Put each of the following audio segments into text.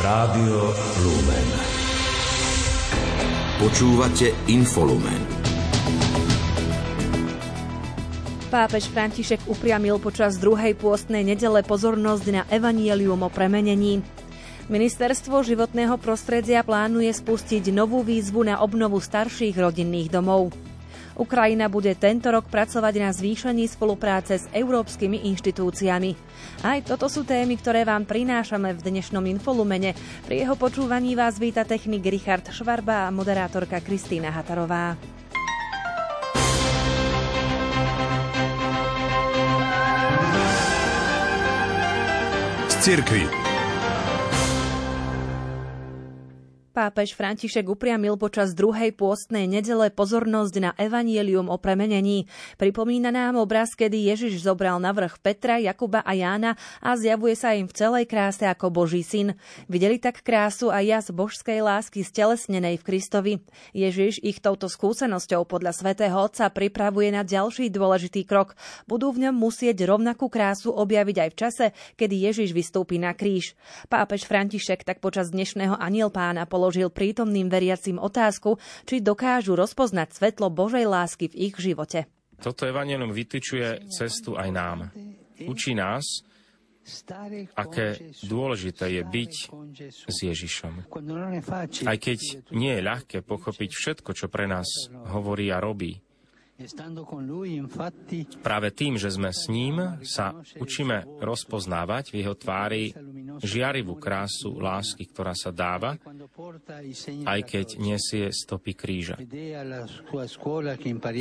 Rádio Lumen. Počúvate Infolumen. Pápež František upriamil počas druhej pôstnej nedele pozornosť na evanielium o premenení. Ministerstvo životného prostredia plánuje spustiť novú výzvu na obnovu starších rodinných domov. Ukrajina bude tento rok pracovať na zvýšení spolupráce s európskymi inštitúciami. Aj toto sú témy, ktoré vám prinášame v dnešnom Infolumene. Pri jeho počúvaní vás víta technik Richard Švarba a moderátorka Kristýna Hatarová. Z. Pápež František upriamil počas druhej pôstnej nedele pozornosť na evanielium o premenení. Pripomína nám obraz, kedy Ježiš zobral na vrch Petra, Jakuba a Jána a zjavuje sa im v celej kráse ako Boží syn. Videli tak krásu a jas božskej lásky stelesnenej v Kristovi. Ježiš ich touto skúsenosťou podľa svätého Otca pripravuje na ďalší dôležitý krok. Budú v ňom musieť rovnakú krásu objaviť aj v čase, kedy Ježiš vystúpi na kríž. Pápež František tak počas dnešného aniel pána položil prítomným veriacim otázku, či dokážu rozpoznať svetlo Božej lásky v ich živote. Toto evanelium vytyčuje cestu aj nám. Učí nás, aké dôležité je byť s Ježišom. Aj keď nie je ľahké pochopiť všetko, čo pre nás hovorí a robí. Práve tým, že sme s ním, sa učíme rozpoznávať v jeho tvári žiarivú krásu lásky, ktorá sa dáva, aj keď nesie stopy kríža.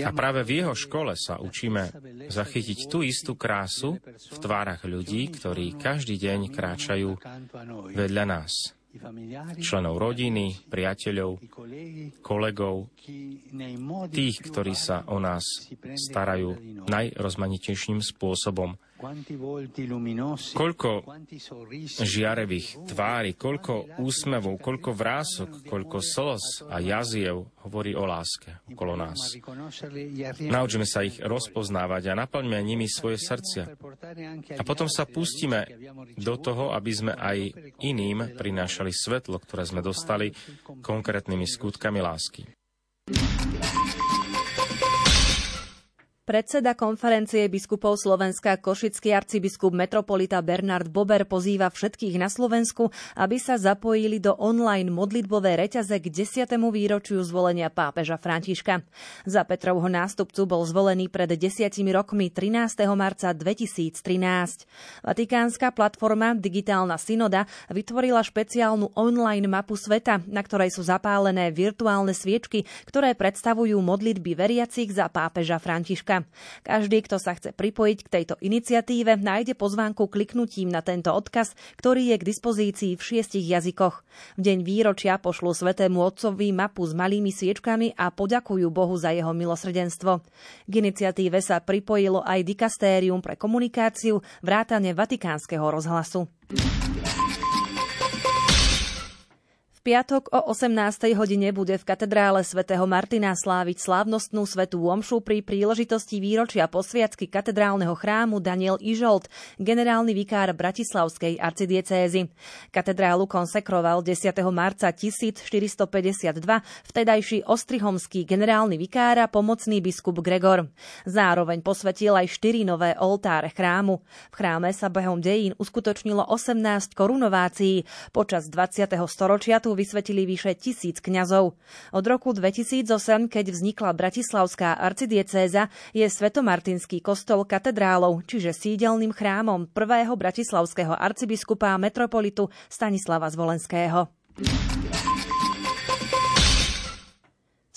A práve v jeho škole sa učíme zachytiť tú istú krásu v tvárach ľudí, ktorí každý deň kráčajú vedľa nás členov rodiny, priateľov, kolegov, tých, ktorí sa o nás starajú najrozmanitejším spôsobom. Koľko žiarevých tvári, koľko úsmevov, koľko vrások, koľko slz a jaziev hovorí o láske okolo nás. Naučíme sa ich rozpoznávať a naplňme nimi svoje srdcia. A potom sa pustíme do toho, aby sme aj iným prinášali svetlo, ktoré sme dostali konkrétnymi skutkami lásky. Predseda konferencie biskupov Slovenska Košický arcibiskup metropolita Bernard Bober pozýva všetkých na Slovensku, aby sa zapojili do online modlitbové reťaze k 10. výročiu zvolenia pápeža Františka. Za Petrovho nástupcu bol zvolený pred desiatimi rokmi 13. marca 2013. Vatikánska platforma Digitálna synoda vytvorila špeciálnu online mapu sveta, na ktorej sú zapálené virtuálne sviečky, ktoré predstavujú modlitby veriacich za pápeža Františka. Každý, kto sa chce pripojiť k tejto iniciatíve, nájde pozvánku kliknutím na tento odkaz, ktorý je k dispozícii v šiestich jazykoch. V deň výročia pošlu svetému otcovi mapu s malými sviečkami a poďakujú Bohu za jeho milosrdenstvo. K iniciatíve sa pripojilo aj dikastérium pre komunikáciu vrátane Vatikánskeho rozhlasu piatok o 18. hodine bude v katedrále svätého Martina sláviť slávnostnú svetú omšu pri príležitosti výročia posviacky katedrálneho chrámu Daniel Ižolt, generálny vikár Bratislavskej arcidiecézy. Katedrálu konsekroval 10. marca 1452 vtedajší ostrihomský generálny vikár a pomocný biskup Gregor. Zároveň posvetil aj štyri nové oltáre chrámu. V chráme sa behom dejín uskutočnilo 18 korunovácií. Počas 20. storočia tu vysvetili vyše tisíc kňazov. Od roku 2008, keď vznikla Bratislavská arcidiecéza, je Svetomartinský kostol katedrálou, čiže sídelným chrámom prvého bratislavského arcibiskupa metropolitu Stanislava Zvolenského.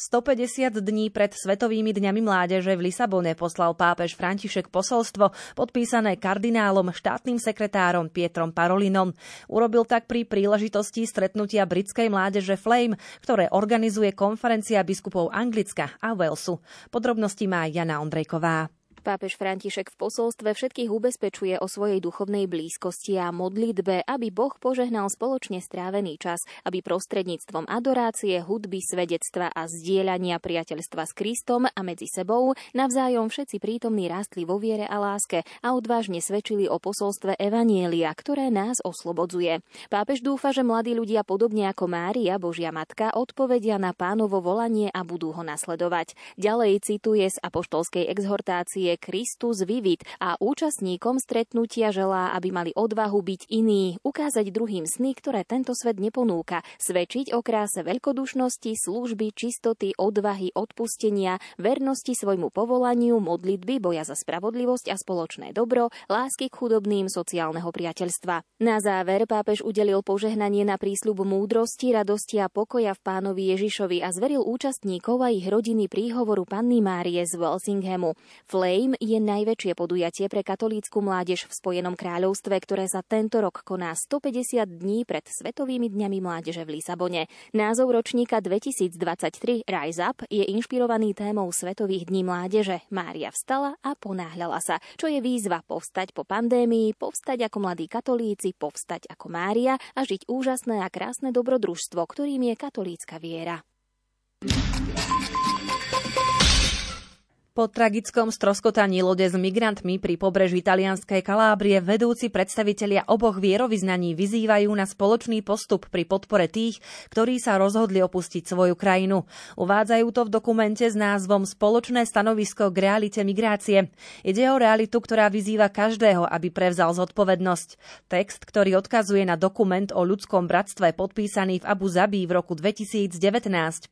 150 dní pred Svetovými dňami mládeže v Lisabone poslal pápež František posolstvo podpísané kardinálom štátnym sekretárom Pietrom Parolinom. Urobil tak pri príležitosti stretnutia britskej mládeže Flame, ktoré organizuje konferencia biskupov Anglicka a Walesu. Podrobnosti má Jana Ondrejková. Pápež František v posolstve všetkých ubezpečuje o svojej duchovnej blízkosti a modlitbe, aby Boh požehnal spoločne strávený čas, aby prostredníctvom adorácie, hudby, svedectva a zdieľania priateľstva s Kristom a medzi sebou navzájom všetci prítomní rástli vo viere a láske a odvážne svedčili o posolstve Evanielia, ktoré nás oslobodzuje. Pápež dúfa, že mladí ľudia podobne ako Mária, Božia matka, odpovedia na pánovo volanie a budú ho nasledovať. Ďalej cituje z apoštolskej exhortácie je Kristus Vivit a účastníkom stretnutia želá, aby mali odvahu byť iní, ukázať druhým sny, ktoré tento svet neponúka, svedčiť o kráse veľkodušnosti, služby, čistoty, odvahy, odpustenia, vernosti svojmu povolaniu, modlitby, boja za spravodlivosť a spoločné dobro, lásky k chudobným, sociálneho priateľstva. Na záver pápež udelil požehnanie na prísľub múdrosti, radosti a pokoja v pánovi Ježišovi a zveril účastníkov a ich rodiny príhovoru Panny Márie z Walsinghamu. Flame Game je najväčšie podujatie pre katolícku mládež v Spojenom kráľovstve, ktoré sa tento rok koná 150 dní pred Svetovými dňami mládeže v Lisabone. Názov ročníka 2023 Rise Up je inšpirovaný témou Svetových dní mládeže. Mária vstala a ponáhľala sa, čo je výzva povstať po pandémii, povstať ako mladí katolíci, povstať ako Mária a žiť úžasné a krásne dobrodružstvo, ktorým je katolícka viera. Po tragickom stroskotaní lode s migrantmi pri pobreží talianskej Kalábrie vedúci predstavitelia oboch vierovýznaní vyzývajú na spoločný postup pri podpore tých, ktorí sa rozhodli opustiť svoju krajinu. Uvádzajú to v dokumente s názvom Spoločné stanovisko k realite migrácie. Ide o realitu, ktorá vyzýva každého, aby prevzal zodpovednosť. Text, ktorý odkazuje na dokument o ľudskom bratstve podpísaný v Abu Zabi v roku 2019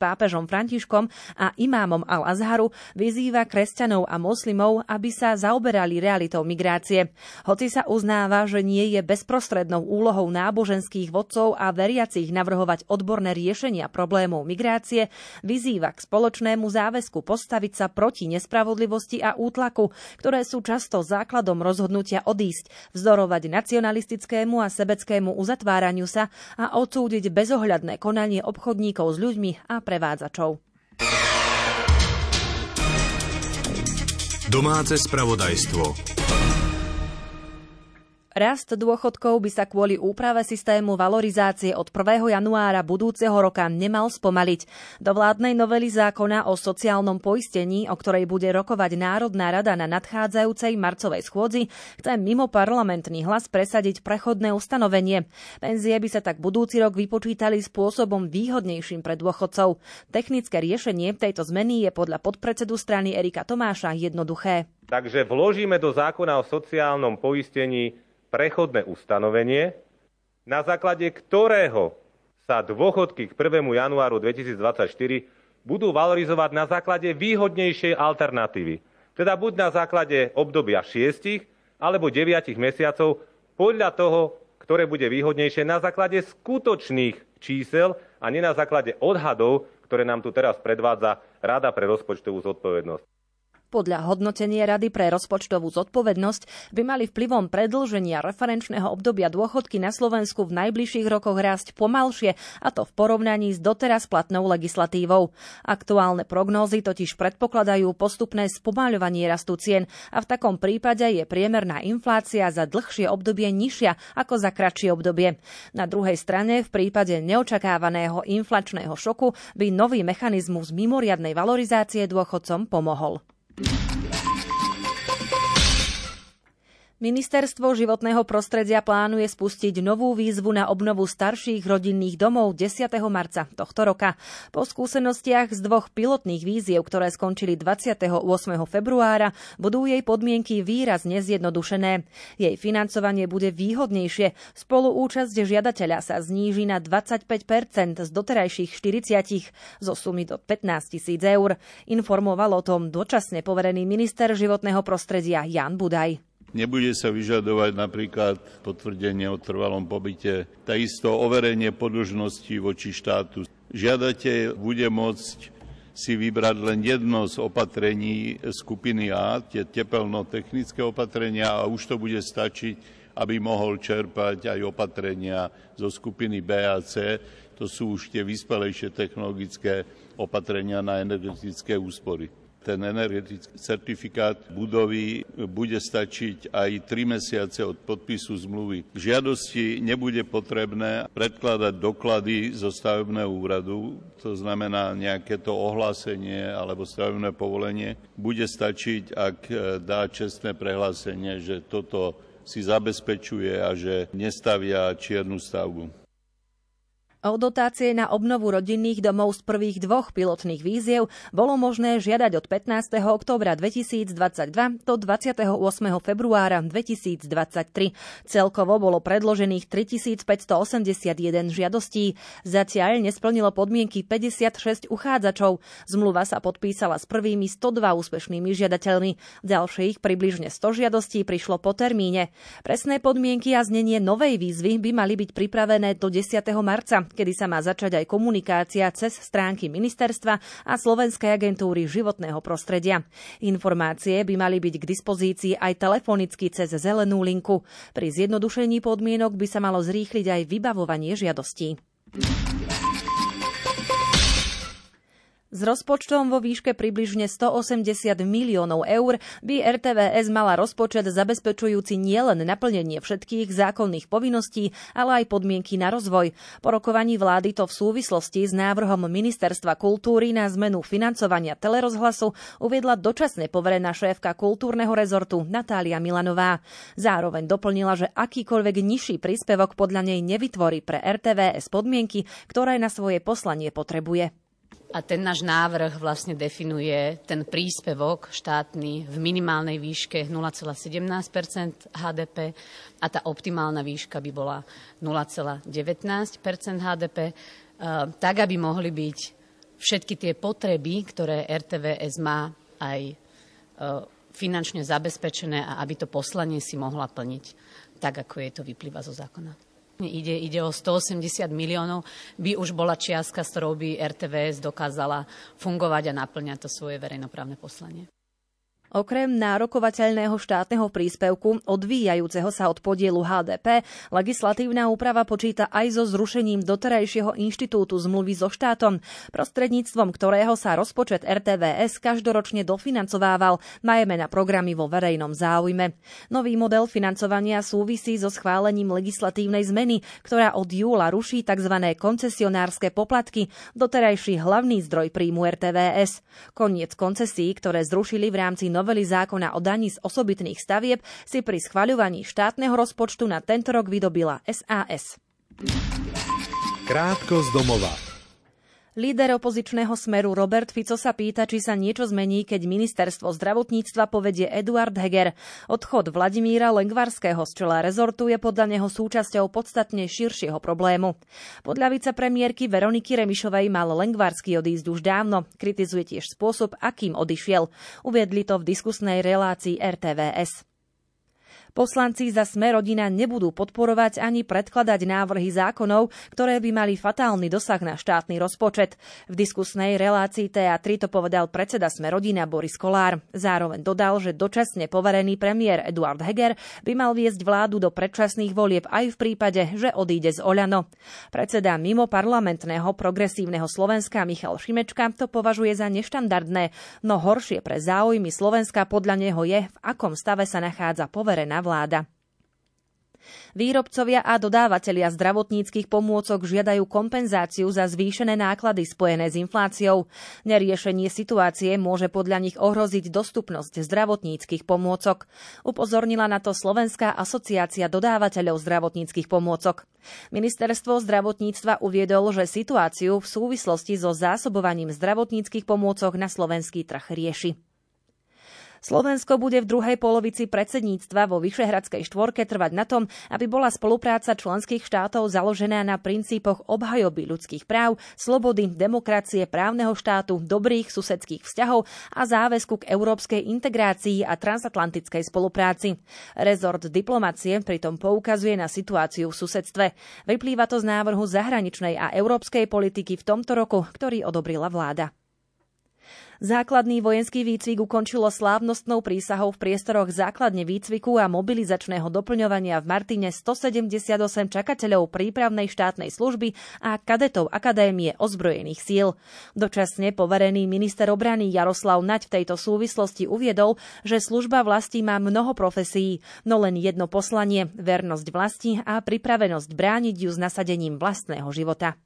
pápežom Františkom a imámom Al-Azharu, vyzýva kresťanov a moslimov, aby sa zaoberali realitou migrácie. Hoci sa uznáva, že nie je bezprostrednou úlohou náboženských vodcov a veriacich navrhovať odborné riešenia problémov migrácie, vyzýva k spoločnému záväzku postaviť sa proti nespravodlivosti a útlaku, ktoré sú často základom rozhodnutia odísť, vzdorovať nacionalistickému a sebeckému uzatváraniu sa a odsúdiť bezohľadné konanie obchodníkov s ľuďmi a prevádzačov. Domáce spravodajstvo. Rast dôchodkov by sa kvôli úprave systému valorizácie od 1. januára budúceho roka nemal spomaliť. Do vládnej novely zákona o sociálnom poistení, o ktorej bude rokovať Národná rada na nadchádzajúcej marcovej schôdzi, chce mimo parlamentný hlas presadiť prechodné ustanovenie. Penzie by sa tak budúci rok vypočítali spôsobom výhodnejším pre dôchodcov. Technické riešenie tejto zmeny je podľa podpredsedu strany Erika Tomáša jednoduché. Takže vložíme do zákona o sociálnom poistení prechodné ustanovenie, na základe ktorého sa dôchodky k 1. januáru 2024 budú valorizovať na základe výhodnejšej alternatívy. Teda buď na základe obdobia 6 alebo 9 mesiacov podľa toho, ktoré bude výhodnejšie na základe skutočných čísel a nie na základe odhadov, ktoré nám tu teraz predvádza Rada pre rozpočtovú zodpovednosť. Podľa hodnotenia Rady pre rozpočtovú zodpovednosť by mali vplyvom predlženia referenčného obdobia dôchodky na Slovensku v najbližších rokoch rásť pomalšie, a to v porovnaní s doteraz platnou legislatívou. Aktuálne prognózy totiž predpokladajú postupné spomaľovanie rastu cien a v takom prípade je priemerná inflácia za dlhšie obdobie nižšia ako za kratšie obdobie. Na druhej strane v prípade neočakávaného inflačného šoku by nový mechanizmus mimoriadnej valorizácie dôchodcom pomohol. you. Ministerstvo životného prostredia plánuje spustiť novú výzvu na obnovu starších rodinných domov 10. marca tohto roka. Po skúsenostiach z dvoch pilotných víziev, ktoré skončili 28. februára, budú jej podmienky výrazne zjednodušené. Jej financovanie bude výhodnejšie. Spoluúčasť žiadateľa sa zníži na 25% z doterajších 40 zo sumy do 15 tisíc eur. Informoval o tom dočasne poverený minister životného prostredia Jan Budaj. Nebude sa vyžadovať napríklad potvrdenie o trvalom pobyte, takisto overenie podlžnosti voči štátu. Žiadateľ bude môcť si vybrať len jedno z opatrení skupiny A, tie tepelno-technické opatrenia a už to bude stačiť, aby mohol čerpať aj opatrenia zo skupiny B a C. To sú už tie vyspelejšie technologické opatrenia na energetické úspory. Ten energetický certifikát budovy bude stačiť aj 3 mesiace od podpisu zmluvy. K žiadosti nebude potrebné predkladať doklady zo stavebného úradu, to znamená nejaké to ohlásenie alebo stavebné povolenie. Bude stačiť, ak dá čestné prehlásenie, že toto si zabezpečuje a že nestavia čiernu stavbu. O dotácie na obnovu rodinných domov z prvých dvoch pilotných víziev bolo možné žiadať od 15. októbra 2022 do 28. februára 2023. Celkovo bolo predložených 3581 žiadostí. Zatiaľ nesplnilo podmienky 56 uchádzačov. Zmluva sa podpísala s prvými 102 úspešnými žiadateľmi. Ďalších približne 100 žiadostí prišlo po termíne. Presné podmienky a znenie novej výzvy by mali byť pripravené do 10. marca kedy sa má začať aj komunikácia cez stránky ministerstva a Slovenskej agentúry životného prostredia. Informácie by mali byť k dispozícii aj telefonicky cez zelenú linku. Pri zjednodušení podmienok by sa malo zrýchliť aj vybavovanie žiadostí. S rozpočtom vo výške približne 180 miliónov eur by RTVS mala rozpočet zabezpečujúci nielen naplnenie všetkých zákonných povinností, ale aj podmienky na rozvoj. Po rokovaní vlády to v súvislosti s návrhom Ministerstva kultúry na zmenu financovania telerozhlasu uviedla dočasne poverená šéfka kultúrneho rezortu Natália Milanová. Zároveň doplnila, že akýkoľvek nižší príspevok podľa nej nevytvorí pre RTVS podmienky, ktoré na svoje poslanie potrebuje. A ten náš návrh vlastne definuje ten príspevok štátny v minimálnej výške 0,17% HDP a tá optimálna výška by bola 0,19 HDP, eh, tak aby mohli byť všetky tie potreby, ktoré RTVS má aj eh, finančne zabezpečené a aby to poslanie si mohla plniť tak, ako je to vyplýva zo zákona. Ide, ide o 180 miliónov, by už bola čiastka, s ktorou by RTVS dokázala fungovať a naplňať to svoje verejnoprávne poslanie. Okrem nárokovateľného štátneho príspevku odvíjajúceho sa od podielu HDP, legislatívna úprava počíta aj so zrušením doterajšieho inštitútu zmluvy so štátom, prostredníctvom ktorého sa rozpočet RTVS každoročne dofinancovával, najmä na programy vo verejnom záujme. Nový model financovania súvisí so schválením legislatívnej zmeny, ktorá od júla ruší tzv. koncesionárske poplatky, doterajší hlavný zdroj príjmu RTVS. Koniec koncesí, ktoré zrušili v rámci novely zákona o daní z osobitných stavieb si pri schvaľovaní štátneho rozpočtu na tento rok vydobila SAS. Krátko z domova. Líder opozičného smeru Robert Fico sa pýta, či sa niečo zmení, keď ministerstvo zdravotníctva povedie Eduard Heger. Odchod Vladimíra Lengvarského z čela rezortu je podľa neho súčasťou podstatne širšieho problému. Podľa vicepremiérky Veroniky Remišovej mal Lengvarský odísť už dávno. Kritizuje tiež spôsob, akým odišiel. Uviedli to v diskusnej relácii RTVS. Poslanci za Sme rodina nebudú podporovať ani predkladať návrhy zákonov, ktoré by mali fatálny dosah na štátny rozpočet. V diskusnej relácii TA3 to povedal predseda Sme rodina Boris Kolár. Zároveň dodal, že dočasne poverený premiér Eduard Heger by mal viesť vládu do predčasných volieb aj v prípade, že odíde z Oľano. Predseda mimo parlamentného progresívneho Slovenska Michal Šimečka to považuje za neštandardné, no horšie pre záujmy Slovenska podľa neho je, v akom stave sa nachádza poverená vláda. Výrobcovia a dodávateľia zdravotníckých pomôcok žiadajú kompenzáciu za zvýšené náklady spojené s infláciou. Neriešenie situácie môže podľa nich ohroziť dostupnosť zdravotníckých pomôcok. Upozornila na to Slovenská asociácia dodávateľov zdravotníckých pomôcok. Ministerstvo zdravotníctva uviedol, že situáciu v súvislosti so zásobovaním zdravotníckých pomôcok na slovenský trh rieši. Slovensko bude v druhej polovici predsedníctva vo Vyšehradskej štvorke trvať na tom, aby bola spolupráca členských štátov založená na princípoch obhajoby ľudských práv, slobody, demokracie, právneho štátu, dobrých susedských vzťahov a záväzku k európskej integrácii a transatlantickej spolupráci. Rezort diplomacie pritom poukazuje na situáciu v susedstve. Vyplýva to z návrhu zahraničnej a európskej politiky v tomto roku, ktorý odobrila vláda. Základný vojenský výcvik ukončilo slávnostnou prísahou v priestoroch základne výcviku a mobilizačného doplňovania v Martine 178 čakateľov prípravnej štátnej služby a kadetov Akadémie ozbrojených síl. Dočasne poverený minister obrany Jaroslav Naď v tejto súvislosti uviedol, že služba vlasti má mnoho profesí, no len jedno poslanie, vernosť vlasti a pripravenosť brániť ju s nasadením vlastného života.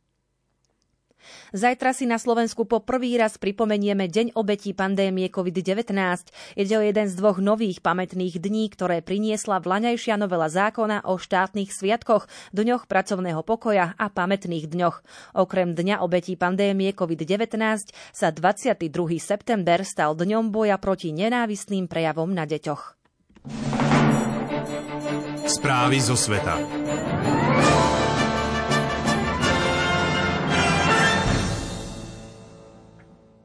Zajtra si na Slovensku po prvý raz pripomenieme Deň obetí pandémie COVID-19. Ide o jeden z dvoch nových pamätných dní, ktoré priniesla vlaňajšia novela zákona o štátnych sviatkoch, dňoch pracovného pokoja a pamätných dňoch. Okrem Dňa obetí pandémie COVID-19 sa 22. september stal dňom boja proti nenávistným prejavom na deťoch. Správy zo sveta.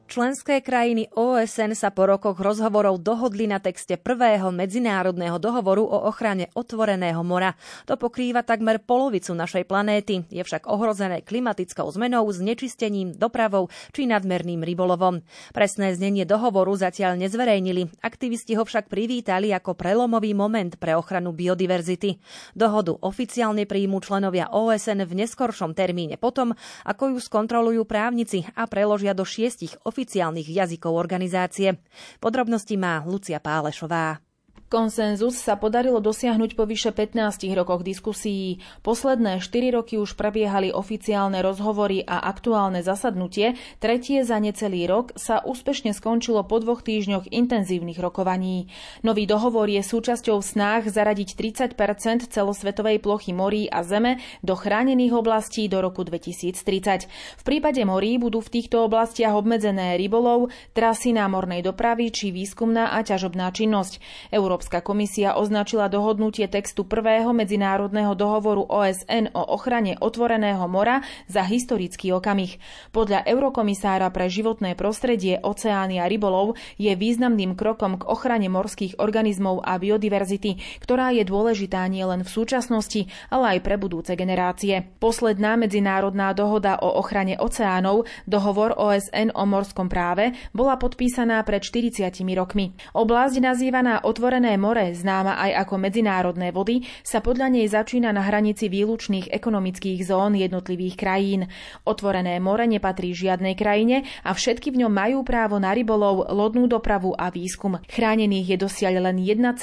Členské krajiny OSN sa po rokoch rozhovorov dohodli na texte prvého medzinárodného dohovoru o ochrane otvoreného mora. To pokrýva takmer polovicu našej planéty. Je však ohrozené klimatickou zmenou, znečistením, dopravou či nadmerným rybolovom. Presné znenie dohovoru zatiaľ nezverejnili. Aktivisti ho však privítali ako prelomový moment pre ochranu biodiverzity. Dohodu oficiálne príjmu členovia OSN v neskoršom termíne potom, ako ju skontrolujú právnici a preložia do šiestich oficiálnych oficiálnych jazykov organizácie. Podrobnosti má Lucia Pálešová. Konsenzus sa podarilo dosiahnuť po vyše 15 rokoch diskusí. Posledné 4 roky už prebiehali oficiálne rozhovory a aktuálne zasadnutie, tretie za necelý rok, sa úspešne skončilo po dvoch týždňoch intenzívnych rokovaní. Nový dohovor je súčasťou snách zaradiť 30% celosvetovej plochy morí a zeme do chránených oblastí do roku 2030. V prípade morí budú v týchto oblastiach obmedzené rybolov, trasy námornej dopravy či výskumná a ťažobná činnosť. Euró Európska komisia označila dohodnutie textu prvého medzinárodného dohovoru OSN o ochrane otvoreného mora za historický okamih. Podľa eurokomisára pre životné prostredie, oceány a rybolov je významným krokom k ochrane morských organizmov a biodiverzity, ktorá je dôležitá nielen v súčasnosti, ale aj pre budúce generácie. Posledná medzinárodná dohoda o ochrane oceánov, dohovor OSN o morskom práve, bola podpísaná pred 40 rokmi. Oblasť nazývaná otvorené Červené more, známa aj ako medzinárodné vody, sa podľa nej začína na hranici výlučných ekonomických zón jednotlivých krajín. Otvorené more nepatrí žiadnej krajine a všetky v ňom majú právo na rybolov, lodnú dopravu a výskum. Chránených je dosiaľ len 1,2%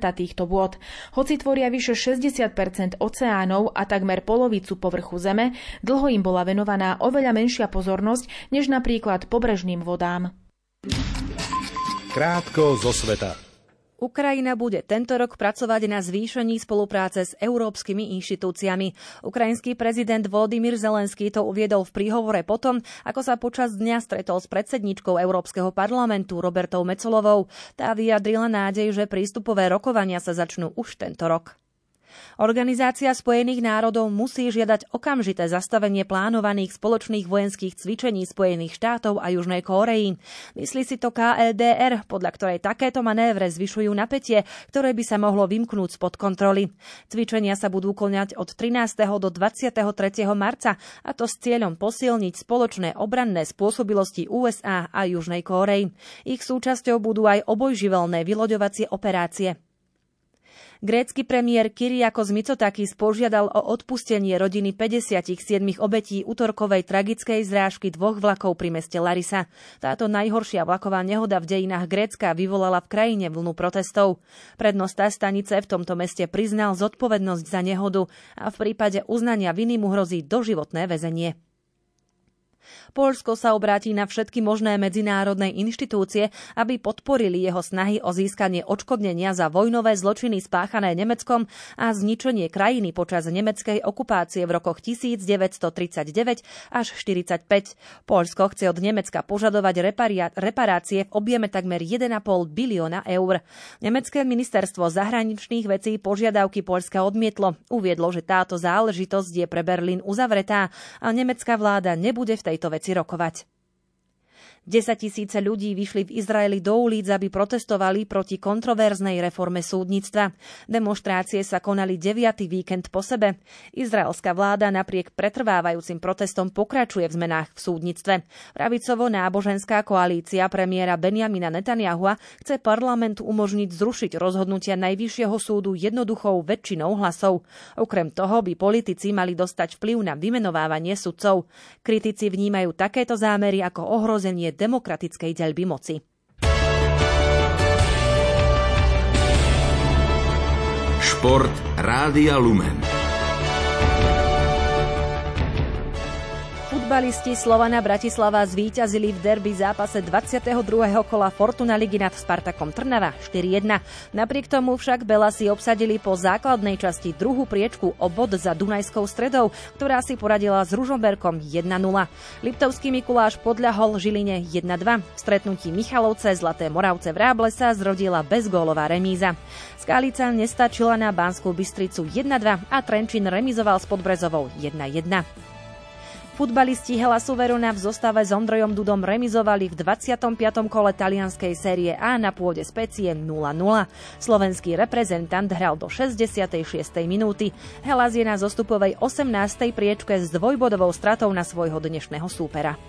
týchto vôd. Hoci tvoria vyše 60% oceánov a takmer polovicu povrchu Zeme, dlho im bola venovaná oveľa menšia pozornosť než napríklad pobrežným vodám. Krátko zo sveta. Ukrajina bude tento rok pracovať na zvýšení spolupráce s európskymi inštitúciami. Ukrajinský prezident Volodymyr Zelenský to uviedol v príhovore potom, ako sa počas dňa stretol s predsedničkou Európskeho parlamentu Robertou Mecolovou. Tá vyjadrila nádej, že prístupové rokovania sa začnú už tento rok. Organizácia Spojených národov musí žiadať okamžité zastavenie plánovaných spoločných vojenských cvičení Spojených štátov a Južnej Kórei. Myslí si to KLDR, podľa ktorej takéto manévre zvyšujú napätie, ktoré by sa mohlo vymknúť spod kontroly. Cvičenia sa budú koňať od 13. do 23. marca a to s cieľom posilniť spoločné obranné spôsobilosti USA a Južnej Kórei. Ich súčasťou budú aj obojživelné vyloďovacie operácie. Grécky premiér Kyriakos Mitsotakis požiadal o odpustenie rodiny 57 obetí útorkovej tragickej zrážky dvoch vlakov pri meste Larisa. Táto najhoršia vlaková nehoda v dejinách Grécka vyvolala v krajine vlnu protestov. Prednosta stanice v tomto meste priznal zodpovednosť za nehodu a v prípade uznania viny mu hrozí doživotné väzenie. Polsko sa obráti na všetky možné medzinárodné inštitúcie, aby podporili jeho snahy o získanie odškodnenia za vojnové zločiny spáchané Nemeckom a zničenie krajiny počas nemeckej okupácie v rokoch 1939 až 45. Polsko chce od Nemecka požadovať reparácie v objeme takmer 1,5 bilióna eur. Nemecké ministerstvo zahraničných vecí požiadavky Polska odmietlo. Uviedlo, že táto záležitosť je pre Berlín uzavretá a nemecká vláda nebude v tejto veci veci rokovať. 10 tisíce ľudí vyšli v Izraeli do ulic, aby protestovali proti kontroverznej reforme súdnictva. Demonstrácie sa konali 9. víkend po sebe. Izraelská vláda napriek pretrvávajúcim protestom pokračuje v zmenách v súdnictve. Pravicovo-náboženská koalícia premiéra Benjamina Netanyahua chce parlamentu umožniť zrušiť rozhodnutia Najvyššieho súdu jednoduchou väčšinou hlasov. Okrem toho by politici mali dostať vplyv na vymenovávanie sudcov. Kritici vnímajú takéto zámery ako ohrozenie demokratickej deľby moci. Šport Rádia Lumen. Futbalisti Slovana Bratislava zvíťazili v derby zápase 22. kola Fortuna Ligy nad Spartakom Trnava 4-1. Napriek tomu však Bela si obsadili po základnej časti druhú priečku o bod za Dunajskou stredou, ktorá si poradila s Ružomberkom 1-0. Liptovský Mikuláš podľahol Žiline 1-2. V stretnutí Michalovce Zlaté Moravce v Ráble sa zrodila bezgólová remíza. Skálica nestačila na Banskú Bystricu 1-2 a Trenčín remizoval s Podbrezovou 1-1. Futbalisti Helasu Verona v zostave s Ondrojom Dudom remizovali v 25. kole talianskej série A na pôde specie 0-0. Slovenský reprezentant hral do 66. minúty. Helas je na zostupovej 18. priečke s dvojbodovou stratou na svojho dnešného súpera.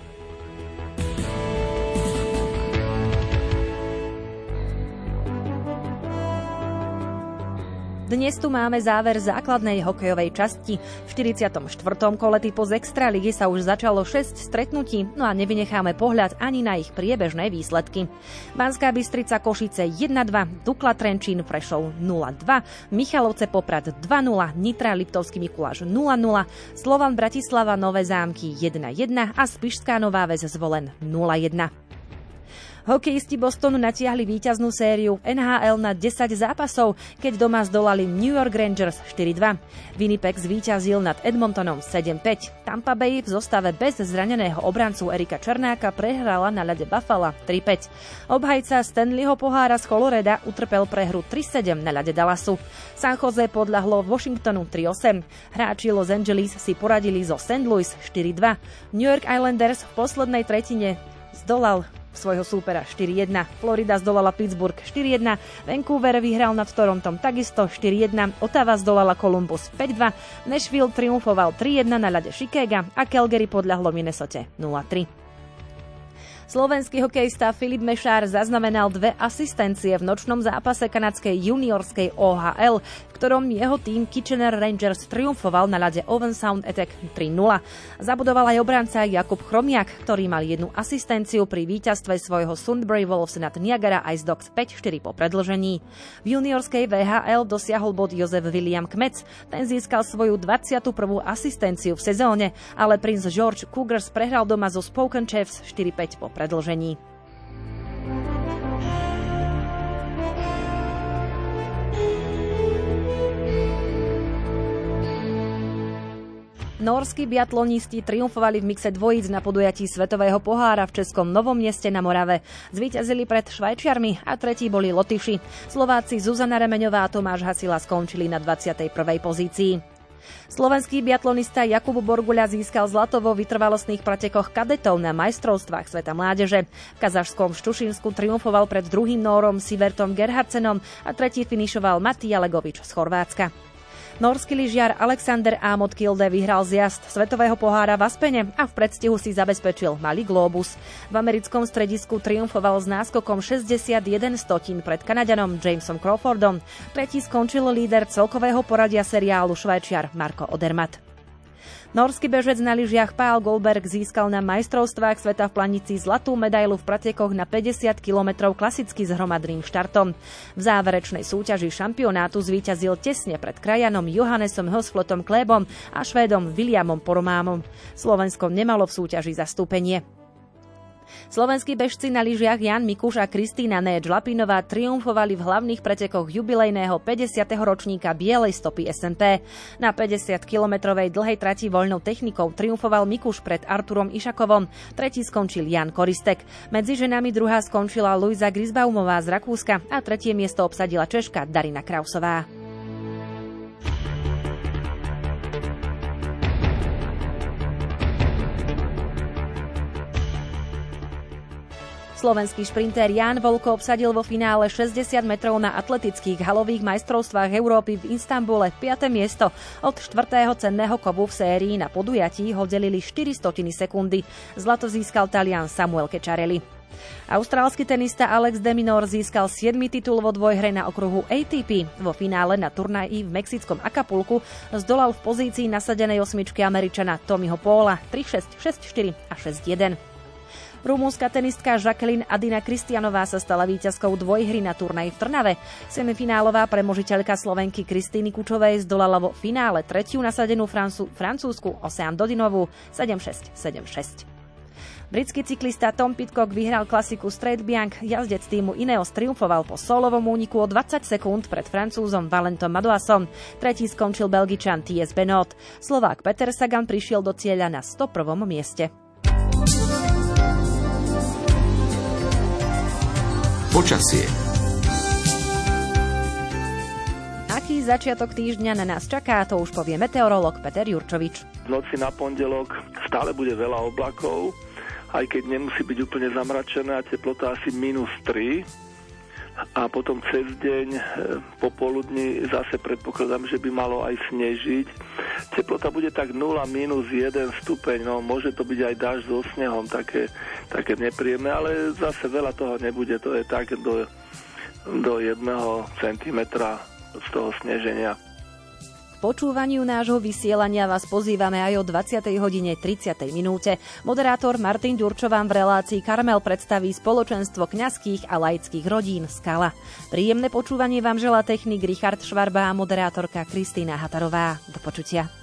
Dnes tu máme záver základnej hokejovej časti. V 44. kole typu z Extraligy sa už začalo 6 stretnutí, no a nevynecháme pohľad ani na ich priebežné výsledky. Banská Bystrica Košice 1-2, Dukla Trenčín Prešov 0-2, Michalovce Poprad 2-0, Nitra Liptovský Mikuláš 0-0, Slovan Bratislava Nové zámky 1-1 a Spišská Nová Väz zvolen 0-1. Hokejisti Bostonu natiahli víťaznú sériu NHL na 10 zápasov, keď doma zdolali New York Rangers 4-2. Winnipeg zvíťazil nad Edmontonom 7-5. Tampa Bay v zostave bez zraneného obrancu Erika Černáka prehrala na ľade Buffalo 3-5. Obhajca Stanleyho pohára z Coloreda utrpel prehru 3-7 na ľade Dallasu. San Jose podľahlo Washingtonu 3-8. Hráči Los Angeles si poradili zo St. Louis 4-2. New York Islanders v poslednej tretine zdolal svojho súpera 4-1. Florida zdolala Pittsburgh 4-1, Vancouver vyhral nad Torontom takisto 4-1, Ottawa zdolala Columbus 5-2, Nashville triumfoval 3-1 na ľade Chicago a Calgary podľahlo Minnesota 0-3. Slovenský hokejista Filip Mešár zaznamenal dve asistencie v nočnom zápase kanadskej juniorskej OHL, v ktorom jeho tým Kitchener Rangers triumfoval na ľade Owen Sound Attack 3-0. Zabudoval aj obranca Jakub Chromiak, ktorý mal jednu asistenciu pri víťazstve svojho Sundbury Wolves nad Niagara Ice Dogs 5-4 po predlžení. V juniorskej VHL dosiahol bod Jozef William Kmec. Ten získal svoju 21. asistenciu v sezóne, ale princ George Cougars prehral doma zo Spoken Chiefs 4-5 po predlžení predlžení. Norskí biatlonisti triumfovali v mixe dvojíc na podujatí Svetového pohára v Českom Novom meste na Morave. Zvíťazili pred Švajčiarmi a tretí boli Lotyši. Slováci Zuzana Remeňová a Tomáš Hasila skončili na 21. pozícii. Slovenský biatlonista Jakub Borguľa získal zlato vo vytrvalostných pretekoch kadetov na majstrovstvách sveta mládeže. V kazašskom Štušínsku triumfoval pred druhým Nórom Sivertom Gerhardsenom a tretí finišoval Matija Legovič z Chorvátska. Norský lyžiar Alexander Amot Kilde vyhral zjazd Svetového pohára v Aspene a v predstihu si zabezpečil malý globus. V americkom stredisku triumfoval s náskokom 61 stotín pred Kanadianom Jamesom Crawfordom. Tretí skončil líder celkového poradia seriálu Švajčiar Marko Odermatt. Norský bežec na lyžiach Pál Goldberg získal na majstrovstvách sveta v Planici zlatú medailu v pretekoch na 50 km klasicky s hromadným štartom. V záverečnej súťaži šampionátu zvíťazil tesne pred krajanom Johannesom Hosflotom Klébom a Švédom Williamom Poromámom. Slovensko nemalo v súťaži zastúpenie. Slovenskí bežci na lyžiach Jan Mikuš a Kristýna Néč Lapinová triumfovali v hlavných pretekoch jubilejného 50. ročníka Bielej stopy SNP. Na 50-kilometrovej dlhej trati voľnou technikou triumfoval Mikuš pred Arturom Išakovom, tretí skončil Jan Koristek. Medzi ženami druhá skončila Luisa Grisbaumová z Rakúska a tretie miesto obsadila Češka Darina Krausová. Slovenský šprinter Jan Volko obsadil vo finále 60 metrov na atletických halových majstrovstvách Európy v Istanbule 5. miesto. Od 4. cenného kovu v sérii na podujatí ho delili 400 sekundy. Zlato získal Talian Samuel Kečarelli. Austrálsky tenista Alex de Minor získal 7. titul vo dvojhre na okruhu ATP. Vo finále na turnaji v mexickom Acapulku zdolal v pozícii nasadenej osmičky Američana Tommyho Póla 3-6, 6-4 a 6-1. Rumúnska tenistka Jacqueline Adina Kristianová sa stala víťazkou dvojhry na turnaj v Trnave. Semifinálová premožiteľka Slovenky Kristýny Kučovej zdolala vo finále tretiu nasadenú Francú, francúzsku Osean Dodinovú 7-6, 7-6. Britský cyklista Tom Pitcock vyhral klasiku Straight Bianc, jazdec týmu Ineos triumfoval po solovom úniku o 20 sekúnd pred francúzom Valentom Madoasom. Tretí skončil belgičan T.S. Benot. Slovák Peter Sagan prišiel do cieľa na 101. mieste. Počasie. Aký začiatok týždňa na nás čaká, to už povie meteorológ Peter Jurčovič. V noci na pondelok stále bude veľa oblakov, aj keď nemusí byť úplne zamračené a teplota asi minus 3 a potom cez deň e, popoludní zase predpokladám, že by malo aj snežiť. Teplota bude tak 0 minus 1 stupeň, no môže to byť aj dáž so snehom, také, také nepríjemné, ale zase veľa toho nebude, to je tak do, do 1 cm z toho sneženia počúvaniu nášho vysielania vás pozývame aj o 20. hodine 30. minúte. Moderátor Martin Ďurčo v relácii Karmel predstaví spoločenstvo kňazských a laických rodín Skala. Príjemné počúvanie vám želá technik Richard Švarba a moderátorka Kristýna Hatarová. Do počutia.